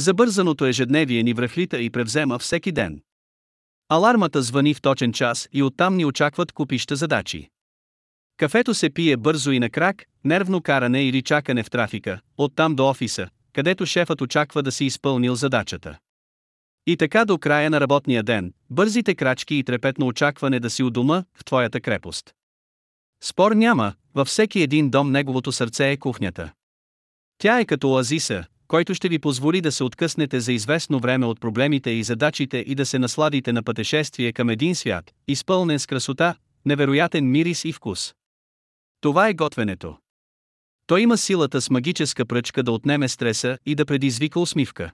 Забързаното ежедневие ни връхлита и превзема всеки ден. Алармата звъни в точен час и оттам ни очакват купища задачи. Кафето се пие бързо и на крак, нервно каране или чакане в трафика, оттам до офиса, където шефът очаква да си изпълнил задачата. И така до края на работния ден, бързите крачки и трепетно очакване да си у дома, в твоята крепост. Спор няма, във всеки един дом неговото сърце е кухнята. Тя е като оазиса, който ще ви позволи да се откъснете за известно време от проблемите и задачите и да се насладите на пътешествие към един свят, изпълнен с красота, невероятен мирис и вкус. Това е готвенето. Той има силата с магическа пръчка да отнеме стреса и да предизвика усмивка.